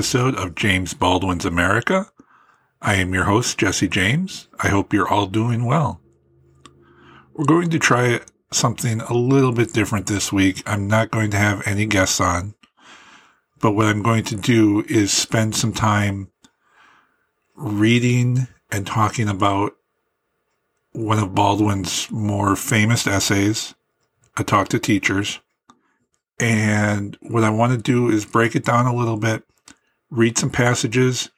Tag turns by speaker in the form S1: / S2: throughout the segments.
S1: episode of James Baldwin's America. I am your host, Jesse James. I hope you're all doing well. We're going to try something a little bit different this week. I'm not going to have any guests on, but what I'm going to do is spend some time reading and talking about one of Baldwin's more famous essays, A Talk to Teachers. And what I want to do is break it down a little bit, read some passages,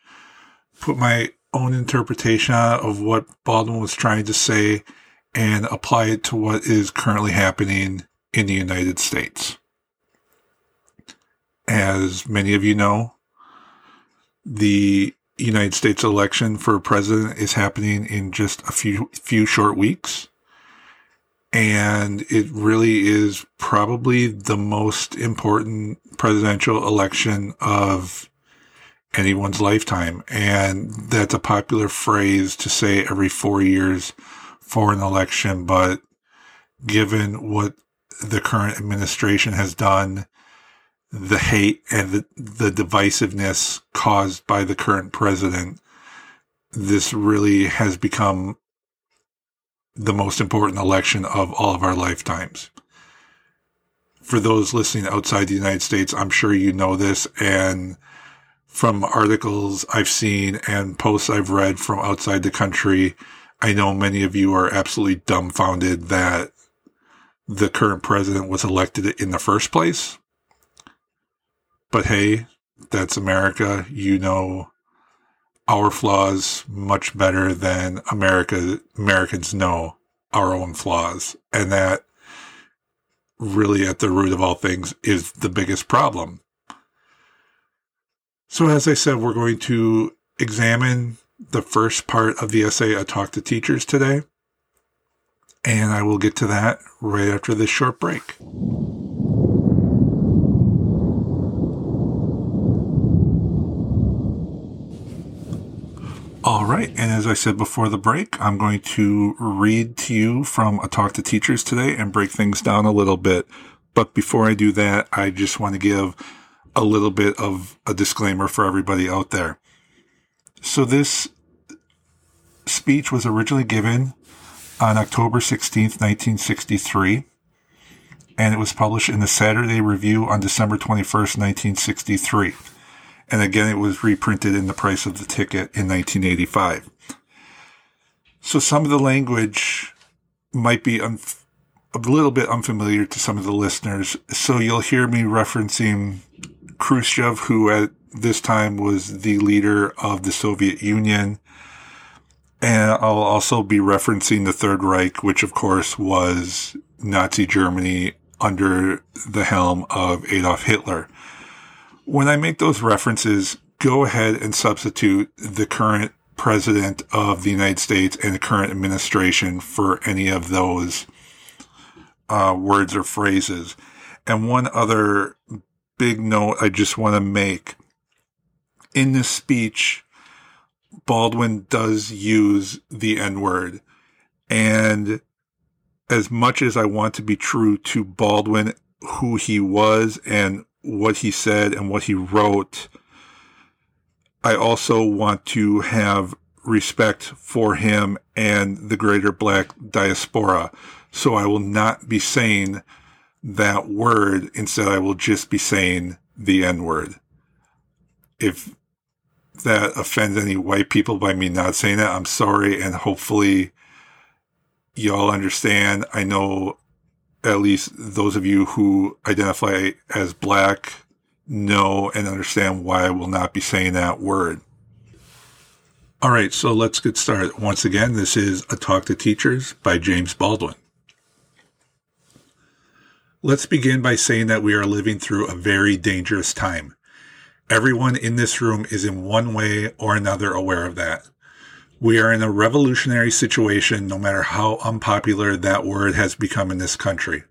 S1: put my own interpretation of what Baldwin was trying to say, and apply it to what is currently happening in the United States. As many of you know, the United States election for president is happening in just a few few short weeks. And it really is probably the most important presidential election of anyone's lifetime. And that's a popular phrase to say every four years for an election. But given what the current administration has done, the hate and the, the divisiveness caused by the current president, this really has become the most important election of all of our lifetimes. For those listening outside the United States, I'm sure you know this. And from articles I've seen and posts I've read from outside the country, I know many of you are absolutely dumbfounded that the current president was elected in the first place. But hey, that's America. You know our flaws much better than America Americans know our own flaws. And that really at the root of all things is the biggest problem. So as I said, we're going to examine the first part of the essay, A Talk to Teachers today. And I will get to that right after this short break. All right. And as I said before the break, I'm going to read to you from a talk to teachers today and break things down a little bit. But before I do that, I just want to give a little bit of a disclaimer for everybody out there. So this speech was originally given on October 16th, 1963, and it was published in the Saturday Review on December 21st, 1963 and again it was reprinted in the price of the ticket in 1985. So some of the language might be a little bit unfamiliar to some of the listeners. So you'll hear me referencing Khrushchev, who at this time was the leader of the Soviet Union. And I'll also be referencing the Third Reich, which of course was Nazi Germany under the helm of Adolf Hitler when I make those references, go ahead and substitute the current president of the United States and the current administration for any of those uh, words or phrases. And one other big note I just want to make in this speech, Baldwin does use the N word. And as much as I want to be true to Baldwin, who he was and what he said and what he wrote, I also want to have respect for him and the greater black diaspora. So I will not be saying that word. Instead, I will just be saying the N word. If that offends any white people by me not saying that, I'm sorry. And hopefully y'all understand. I know at least those of you who identify as black know and understand why I will not be saying that word. All right, so let's get started. Once again, this is A Talk to Teachers by James Baldwin. Let's begin by saying that we are living through a very dangerous time. Everyone in this room is in one way or another aware of that. We are in a revolutionary situation, no matter how unpopular that word has become in this country.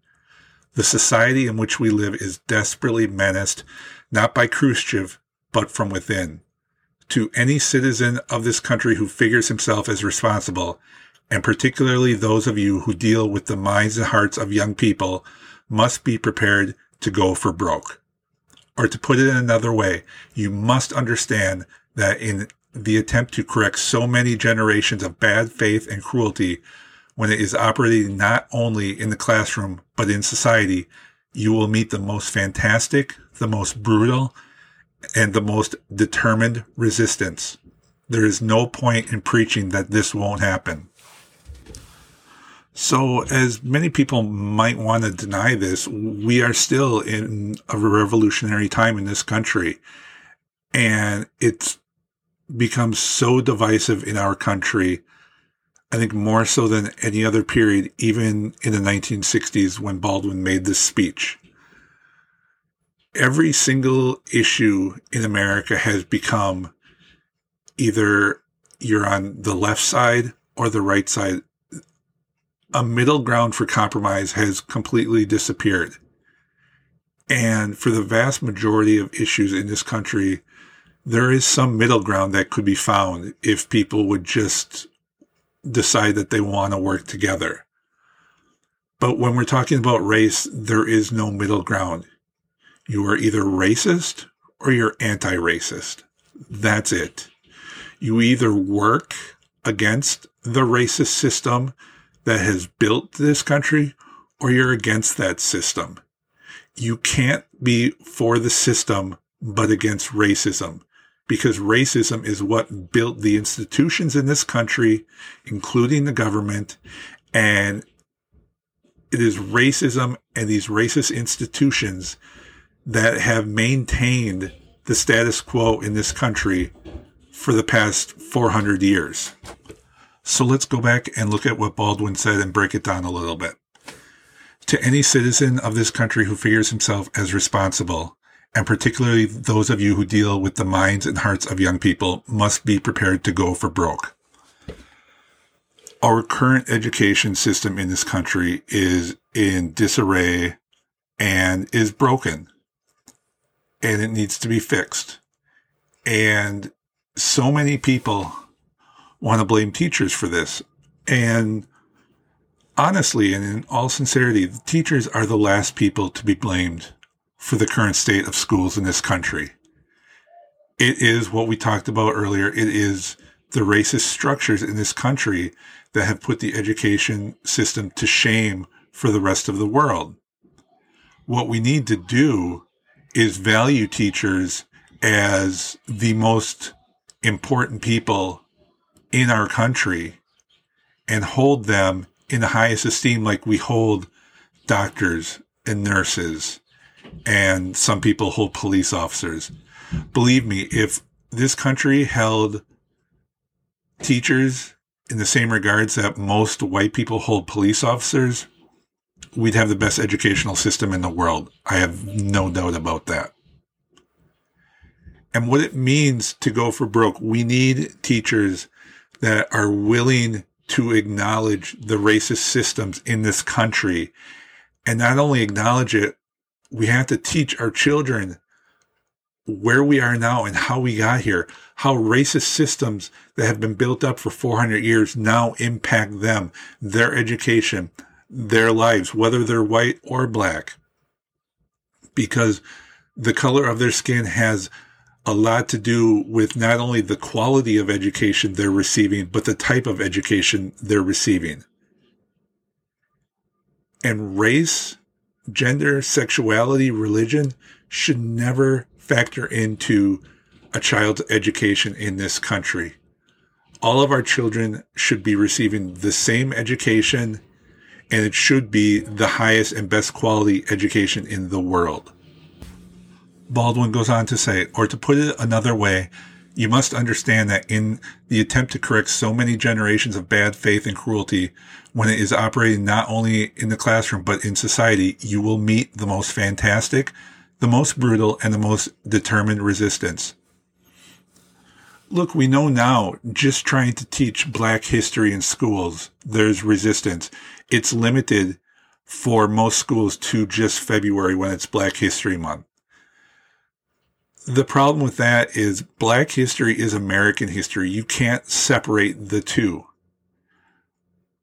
S1: The society in which we live is desperately menaced, not by Khrushchev, but from within. To any citizen of this country who figures himself as responsible, and particularly those of you who deal with the minds and hearts of young people, must be prepared to go for broke. Or to put it in another way, you must understand that in the attempt to correct so many generations of bad faith and cruelty, when it is operating not only in the classroom, but in society, you will meet the most fantastic, the most brutal, and the most determined resistance. There is no point in preaching that this won't happen. So, as many people might want to deny this, we are still in a revolutionary time in this country. And it's become so divisive in our country. I think more so than any other period, even in the 1960s when Baldwin made this speech. Every single issue in America has become either you're on the left side or the right side a middle ground for compromise has completely disappeared. And for the vast majority of issues in this country, there is some middle ground that could be found if people would just decide that they want to work together. But when we're talking about race, there is no middle ground. You are either racist or you're anti racist. That's it. You either work against the racist system that has built this country or you're against that system. You can't be for the system, but against racism because racism is what built the institutions in this country, including the government. And it is racism and these racist institutions that have maintained the status quo in this country for the past 400 years. So let's go back and look at what Baldwin said and break it down a little bit. To any citizen of this country who figures himself as responsible, and particularly those of you who deal with the minds and hearts of young people, must be prepared to go for broke. Our current education system in this country is in disarray and is broken, and it needs to be fixed. And so many people want to blame teachers for this. And honestly, and in all sincerity, the teachers are the last people to be blamed for the current state of schools in this country. It is what we talked about earlier. It is the racist structures in this country that have put the education system to shame for the rest of the world. What we need to do is value teachers as the most important people in our country and hold them in the highest esteem like we hold doctors and nurses and some people hold police officers. Believe me, if this country held teachers in the same regards that most white people hold police officers, we'd have the best educational system in the world. I have no doubt about that. And what it means to go for broke, we need teachers that are willing to acknowledge the racist systems in this country and not only acknowledge it, we have to teach our children where we are now and how we got here, how racist systems that have been built up for 400 years now impact them, their education, their lives, whether they're white or black. Because the color of their skin has a lot to do with not only the quality of education they're receiving, but the type of education they're receiving. And race, gender, sexuality, religion should never factor into a child's education in this country. All of our children should be receiving the same education, and it should be the highest and best quality education in the world. Baldwin goes on to say, or to put it another way, you must understand that in the attempt to correct so many generations of bad faith and cruelty, when it is operating not only in the classroom, but in society, you will meet the most fantastic, the most brutal, and the most determined resistance. Look, we know now just trying to teach black history in schools, there's resistance. It's limited for most schools to just February when it's Black History Month the problem with that is black history is American history. You can't separate the two.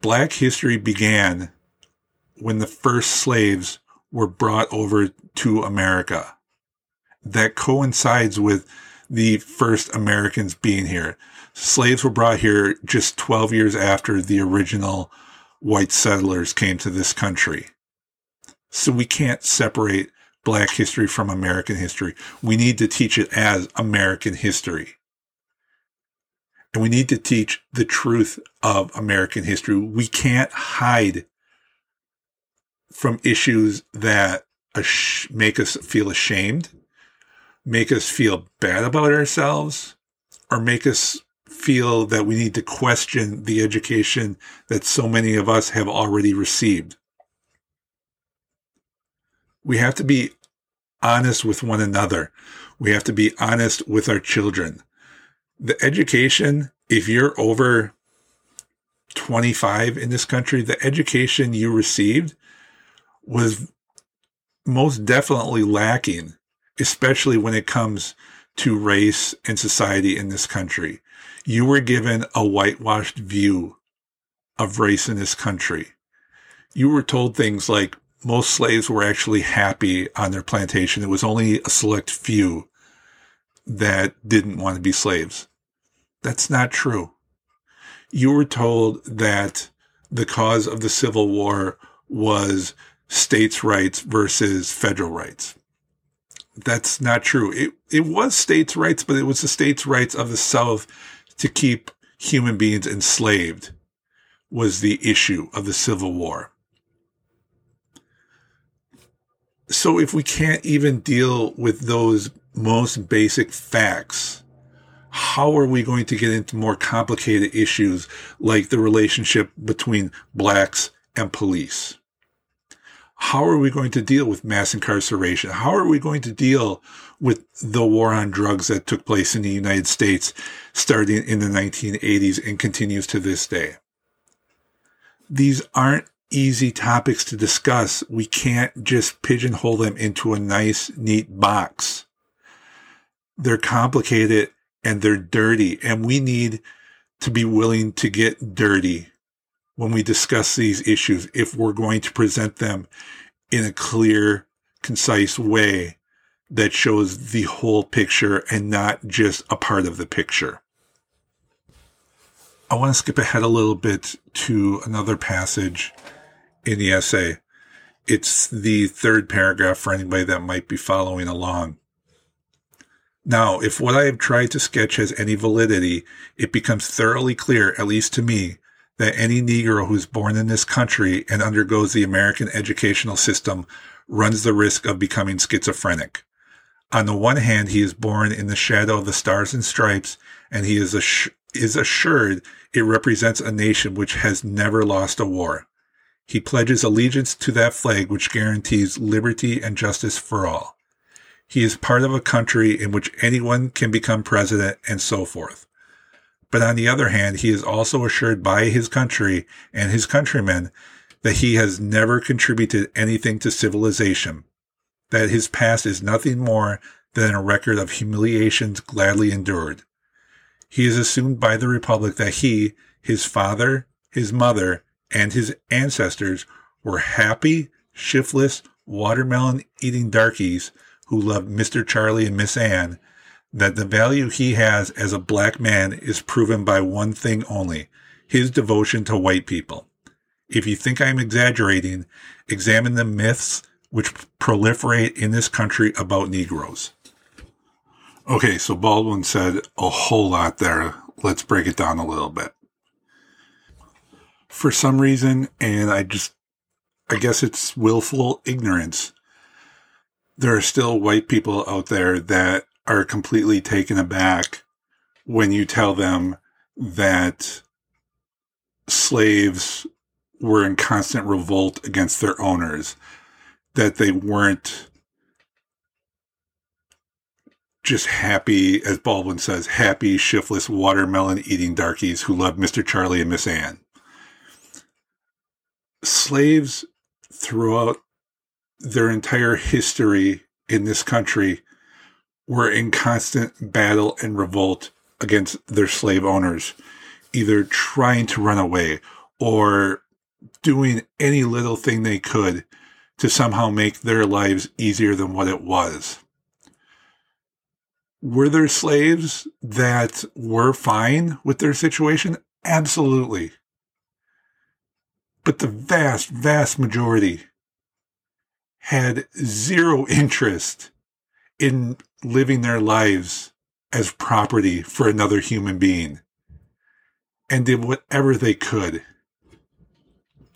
S1: Black history began when the first slaves were brought over to America. that coincides with the first Americans being here. Slaves were brought here just 12 years after the original white settlers came to this country. So we can't separate black history from American history. We need to teach it as American history. And we need to teach the truth of American history. We can't hide from issues that make us feel ashamed, make us feel bad about ourselves, or make us feel that we need to question the education that so many of us have already received. We have to be honest with one another. We have to be honest with our children. The education, if you're over 25 in this country, the education you received was most definitely lacking, especially when it comes to race and society in this country. You were given a whitewashed view of race in this country. You were told things like most slaves were actually happy on their plantation. It was only a select few that didn't want to be slaves. That's not true. You were told that the cause of the Civil War was states' rights versus federal rights. That's not true. It, it was states' rights, but it was the states' rights of the South to keep human beings enslaved was the issue of the Civil War. So if we can't even deal with those most basic facts, how are we going to get into more complicated issues like the relationship between blacks and police? How are we going to deal with mass incarceration? How are we going to deal with the war on drugs that took place in the United States starting in the 1980s and continues to this day? These aren't easy topics to discuss. We can't just pigeonhole them into a nice, neat box. They're complicated and they're dirty, and we need to be willing to get dirty when we discuss these issues if we're going to present them in a clear, concise way that shows the whole picture and not just a part of the picture. I want to skip ahead a little bit to another passage in the essay. It's the third paragraph for anybody that might be following along. Now, if what I have tried to sketch has any validity, it becomes thoroughly clear, at least to me, that any Negro who is born in this country and undergoes the American educational system runs the risk of becoming schizophrenic. On the one hand, he is born in the shadow of the stars and stripes, and he is, is assured it represents a nation which has never lost a war. He pledges allegiance to that flag which guarantees liberty and justice for all. He is part of a country in which anyone can become president and so forth. But on the other hand, he is also assured by his country and his countrymen that he has never contributed anything to civilization, that his past is nothing more than a record of humiliations gladly endured. He is assumed by the Republic that he, his father, his mother, and his ancestors were happy, shiftless, watermelon eating darkies who loved Mr. Charlie and Miss Anne, that the value he has as a black man is proven by one thing only his devotion to white people. If you think I'm exaggerating, examine the myths which proliferate in this country about Negroes. Okay, so Baldwin said a whole lot there. Let's break it down a little bit for some reason, and I just, I guess it's willful ignorance. There are still white people out there that are completely taken aback when you tell them that slaves were in constant revolt against their owners, that they weren't just happy, as Baldwin says, happy, shiftless, watermelon eating darkies who loved Mr. Charlie and Miss Ann slaves throughout their entire history in this country were in constant battle and revolt against their slave owners, either trying to run away or doing any little thing they could to somehow make their lives easier than what it was. Were there slaves that were fine with their situation? Absolutely. But the vast, vast majority had zero interest in living their lives as property for another human being and did whatever they could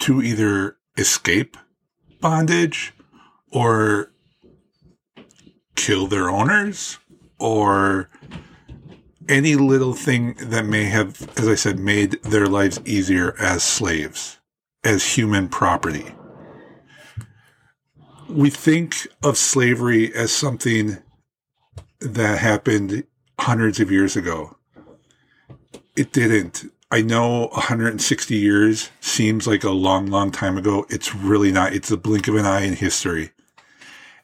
S1: to either escape bondage or kill their owners or any little thing that may have, as I said, made their lives easier as slaves, as human property. We think of slavery as something that happened hundreds of years ago. It didn't. I know 160 years seems like a long, long time ago. It's really not. It's a blink of an eye in history.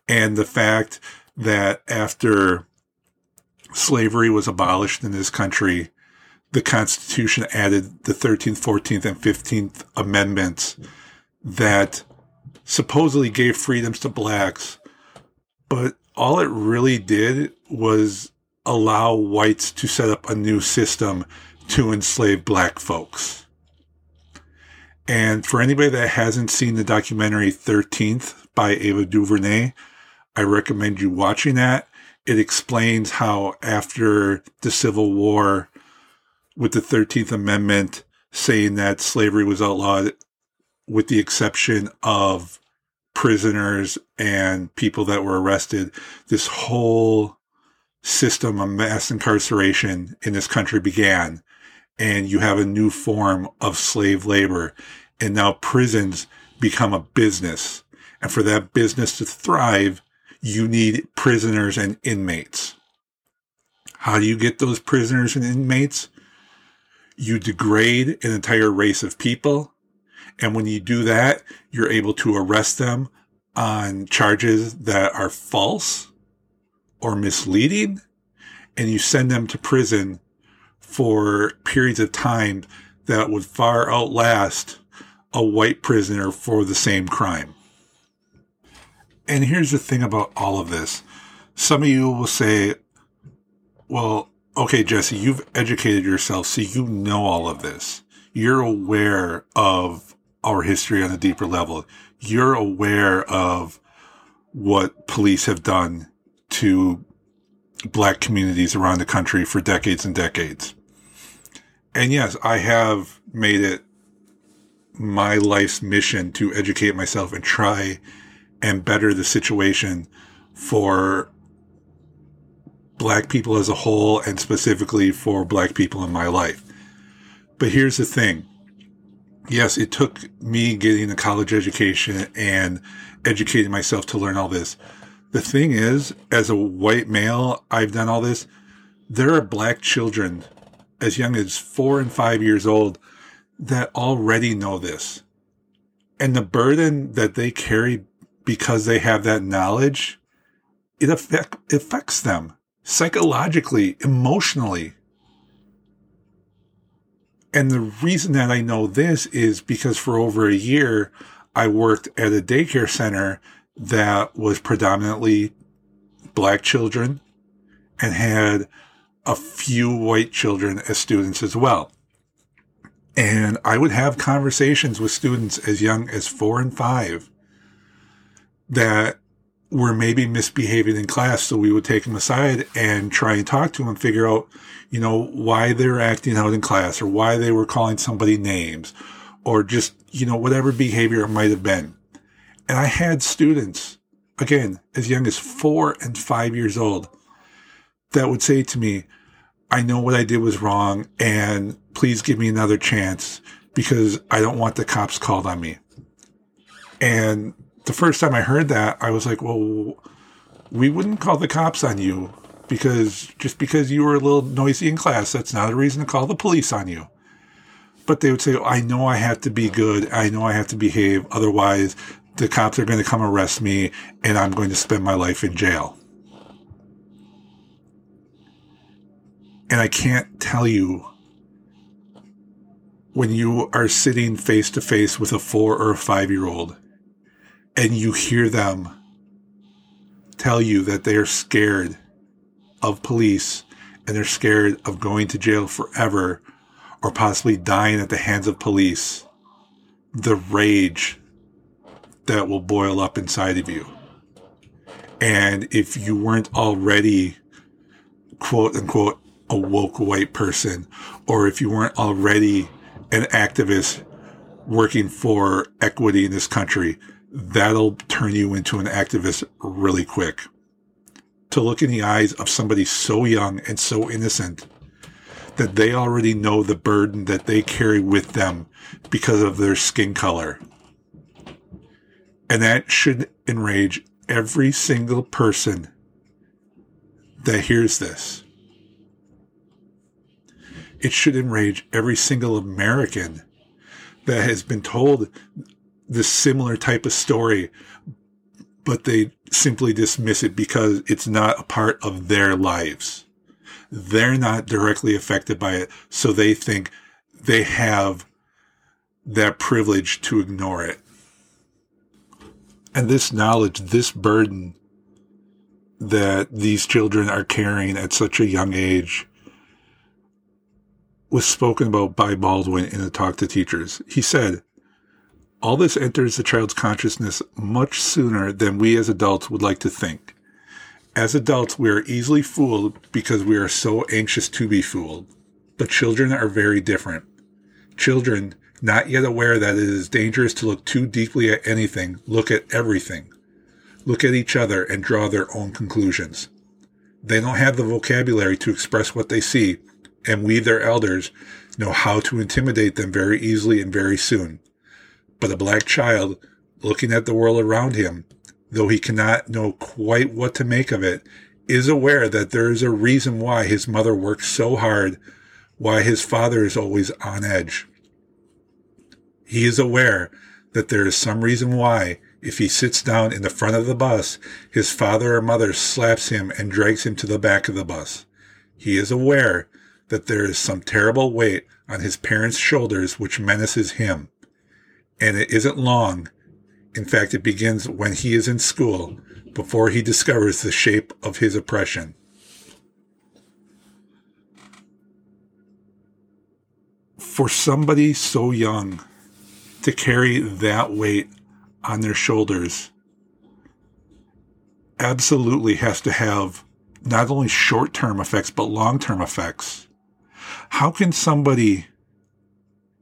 S1: And the fact that after slavery was abolished in this country, the Constitution added the 13th, 14th, and 15th Amendments that supposedly gave freedoms to blacks, but all it really did was allow whites to set up a new system to enslave black folks. And for anybody that hasn't seen the documentary 13th by Ava DuVernay, I recommend you watching that. It explains how after the Civil War, with the 13th Amendment saying that slavery was outlawed, with the exception of prisoners and people that were arrested, this whole system of mass incarceration in this country began and you have a new form of slave labor. And now prisons become a business. And for that business to thrive, you need prisoners and inmates. How do you get those prisoners and inmates? You degrade an entire race of people. And when you do that, you're able to arrest them on charges that are false or misleading. And you send them to prison for periods of time that would far outlast a white prisoner for the same crime. And here's the thing about all of this. Some of you will say, well, okay, Jesse, you've educated yourself, so you know all of this. You're aware of our history on a deeper level. You're aware of what police have done to black communities around the country for decades and decades. And yes, I have made it my life's mission to educate myself and try and better the situation for black people as a whole and specifically for black people in my life. But here's the thing. Yes, it took me getting a college education and educating myself to learn all this. The thing is, as a white male, I've done all this. There are black children as young as four and five years old that already know this. And the burden that they carry because they have that knowledge, it affect, affects them psychologically, emotionally. And the reason that I know this is because for over a year, I worked at a daycare center that was predominantly black children and had a few white children as students as well. And I would have conversations with students as young as four and five that were maybe misbehaving in class. So we would take them aside and try and talk to them figure out, you know, why they're acting out in class or why they were calling somebody names or just, you know, whatever behavior it might have been. And I had students, again, as young as four and five years old, that would say to me, I know what I did was wrong and please give me another chance because I don't want the cops called on me. And the first time I heard that, I was like, well, we wouldn't call the cops on you because just because you were a little noisy in class, that's not a reason to call the police on you. But they would say, I know I have to be good. I know I have to behave. Otherwise, the cops are going to come arrest me and I'm going to spend my life in jail. And I can't tell you when you are sitting face to face with a four or five year old and you hear them tell you that they are scared of police and they're scared of going to jail forever or possibly dying at the hands of police, the rage that will boil up inside of you. And if you weren't already, quote unquote, a woke white person, or if you weren't already an activist working for equity in this country, that'll turn you into an activist really quick. To look in the eyes of somebody so young and so innocent that they already know the burden that they carry with them because of their skin color. And that should enrage every single person that hears this. It should enrage every single American that has been told this similar type of story, but they simply dismiss it because it's not a part of their lives. They're not directly affected by it, so they think they have that privilege to ignore it. And this knowledge, this burden that these children are carrying at such a young age was spoken about by Baldwin in a talk to teachers. He said, all this enters the child's consciousness much sooner than we as adults would like to think. As adults, we are easily fooled because we are so anxious to be fooled. But children are very different. Children, not yet aware that it is dangerous to look too deeply at anything, look at everything. Look at each other and draw their own conclusions. They don't have the vocabulary to express what they see, and we, their elders, know how to intimidate them very easily and very soon. But a black child, looking at the world around him, though he cannot know quite what to make of it, is aware that there is a reason why his mother works so hard, why his father is always on edge. He is aware that there is some reason why, if he sits down in the front of the bus, his father or mother slaps him and drags him to the back of the bus. He is aware that there is some terrible weight on his parents' shoulders which menaces him. And it isn't long. In fact, it begins when he is in school, before he discovers the shape of his oppression. For somebody so young to carry that weight on their shoulders absolutely has to have not only short term effects, but long term effects. How can somebody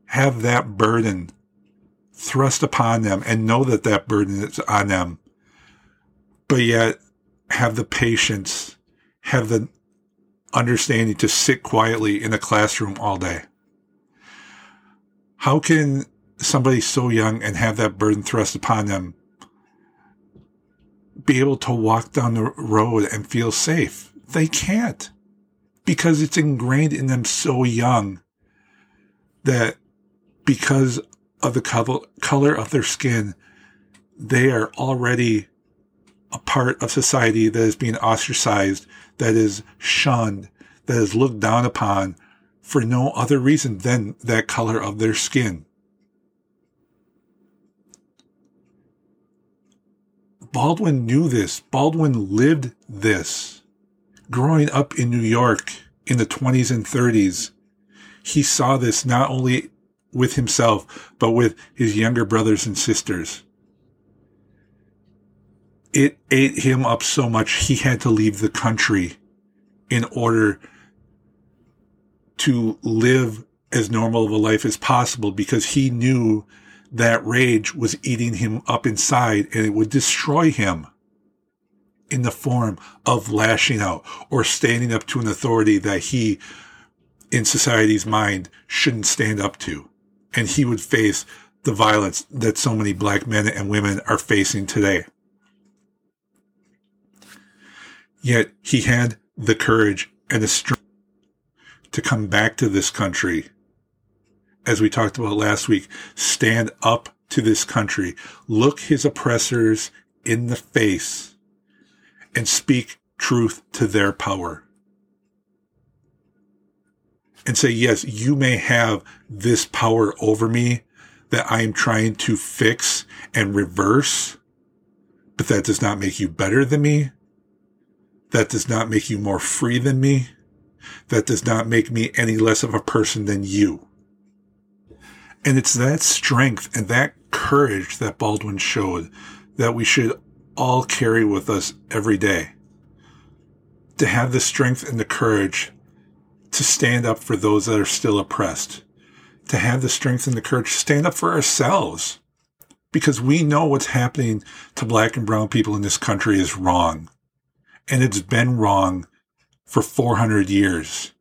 S1: have that burden thrust upon them and know that that burden is on them, but yet have the patience, have the understanding to sit quietly in a classroom all day? How can somebody so young and have that burden thrust upon them be able to walk down the road and feel safe? They can't because it's ingrained in them so young that because of the color of their skin, they are already a part of society that is being ostracized, that is shunned, that is looked down upon for no other reason than that color of their skin. Baldwin knew this. Baldwin lived this growing up in New York in the 20s and 30s, he saw this not only with himself, but with his younger brothers and sisters. It ate him up so much he had to leave the country in order to live as normal of a life as possible because he knew that rage was eating him up inside and it would destroy him in the form of lashing out or standing up to an authority that he, in society's mind, shouldn't stand up to. And he would face the violence that so many black men and women are facing today. Yet he had the courage and the strength to come back to this country. As we talked about last week, stand up to this country, look his oppressors in the face and speak truth to their power. And say, yes, you may have this power over me that I am trying to fix and reverse, but that does not make you better than me. That does not make you more free than me. That does not make me any less of a person than you. And it's that strength and that courage that Baldwin showed that we should all carry with us every day. To have the strength and the courage to stand up for those that are still oppressed. To have the strength and the courage to stand up for ourselves. Because we know what's happening to black and brown people in this country is wrong. And it's been wrong for 400 years.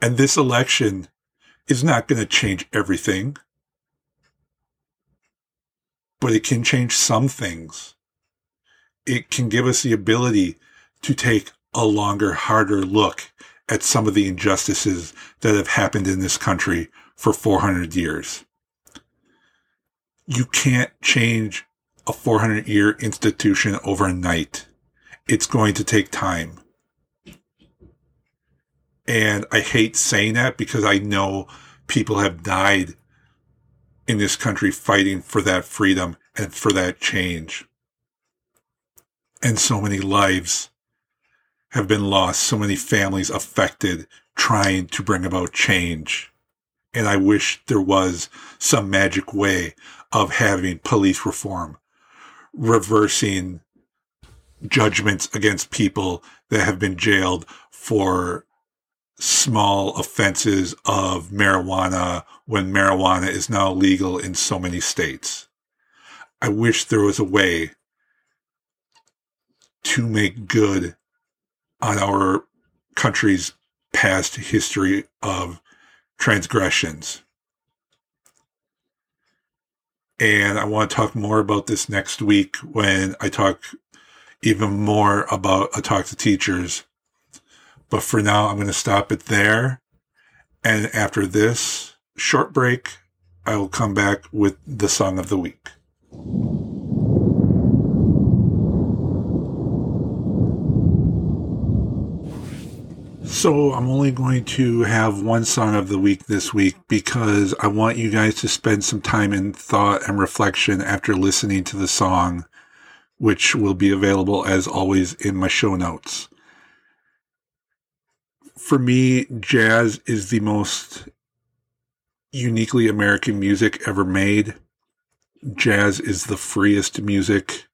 S1: And this election is not going to change everything, but it can change some things. It can give us the ability to take a longer, harder look at some of the injustices that have happened in this country for 400 years. You can't change a 400 year institution overnight. It's going to take time. And I hate saying that because I know people have died in this country fighting for that freedom and for that change. And so many lives have been lost, so many families affected trying to bring about change. And I wish there was some magic way of having police reform, reversing judgments against people that have been jailed for small offenses of marijuana when marijuana is now legal in so many states. I wish there was a way to make good on our country's past history of transgressions. And I want to talk more about this next week when I talk even more about a talk to teachers but for now, I'm going to stop it there. And after this short break, I will come back with the song of the week. So I'm only going to have one song of the week this week because I want you guys to spend some time in thought and reflection after listening to the song, which will be available as always in my show notes for me, jazz is the most uniquely American music ever made. Jazz is the freest music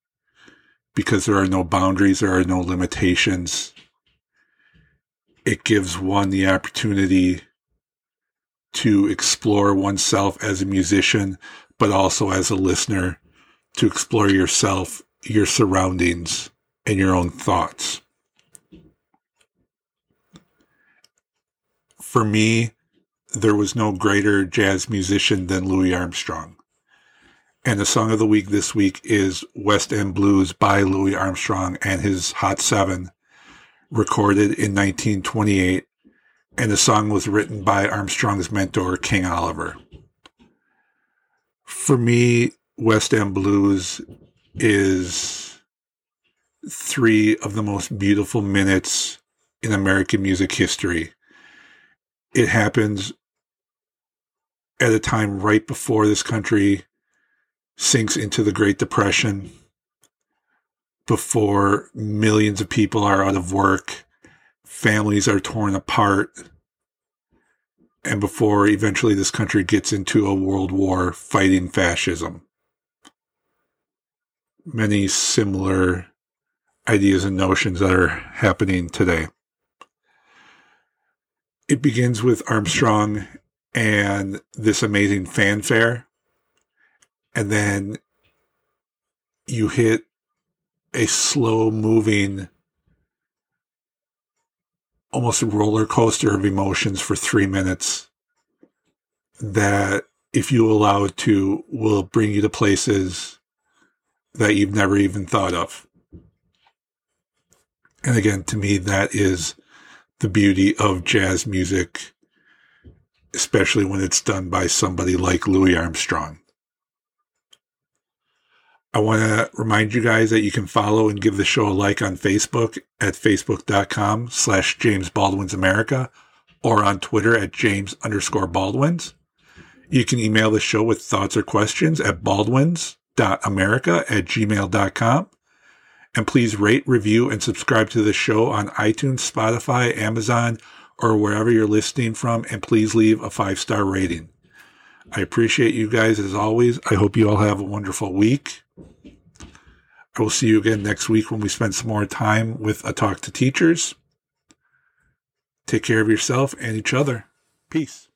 S1: because there are no boundaries, there are no limitations. It gives one the opportunity to explore oneself as a musician, but also as a listener, to explore yourself, your surroundings, and your own thoughts. for me, there was no greater jazz musician than Louis Armstrong. And the song of the week this week is West End Blues by Louis Armstrong and his Hot Seven, recorded in 1928. And the song was written by Armstrong's mentor, King Oliver. For me, West End Blues is three of the most beautiful minutes in American music history it happens at a time right before this country sinks into the Great Depression, before millions of people are out of work, families are torn apart, and before eventually this country gets into a world war fighting fascism. Many similar ideas and notions that are happening today it begins with Armstrong and this amazing fanfare. And then you hit a slow moving, almost a roller coaster of emotions for three minutes that, if you allow it to, will bring you to places that you've never even thought of. And again, to me, that is the beauty of jazz music, especially when it's done by somebody like Louis Armstrong. I want to remind you guys that you can follow and give the show a like on Facebook at facebook.com slash James Baldwin's America or on Twitter at James underscore Baldwins. You can email the show with thoughts or questions at baldwins.america at gmail.com. And please rate, review, and subscribe to the show on iTunes, Spotify, Amazon, or wherever you're listening from. And please leave a five star rating. I appreciate you guys as always. I hope you all have a wonderful week. I will see you again next week when we spend some more time with a talk to teachers. Take care of yourself and each other. Peace.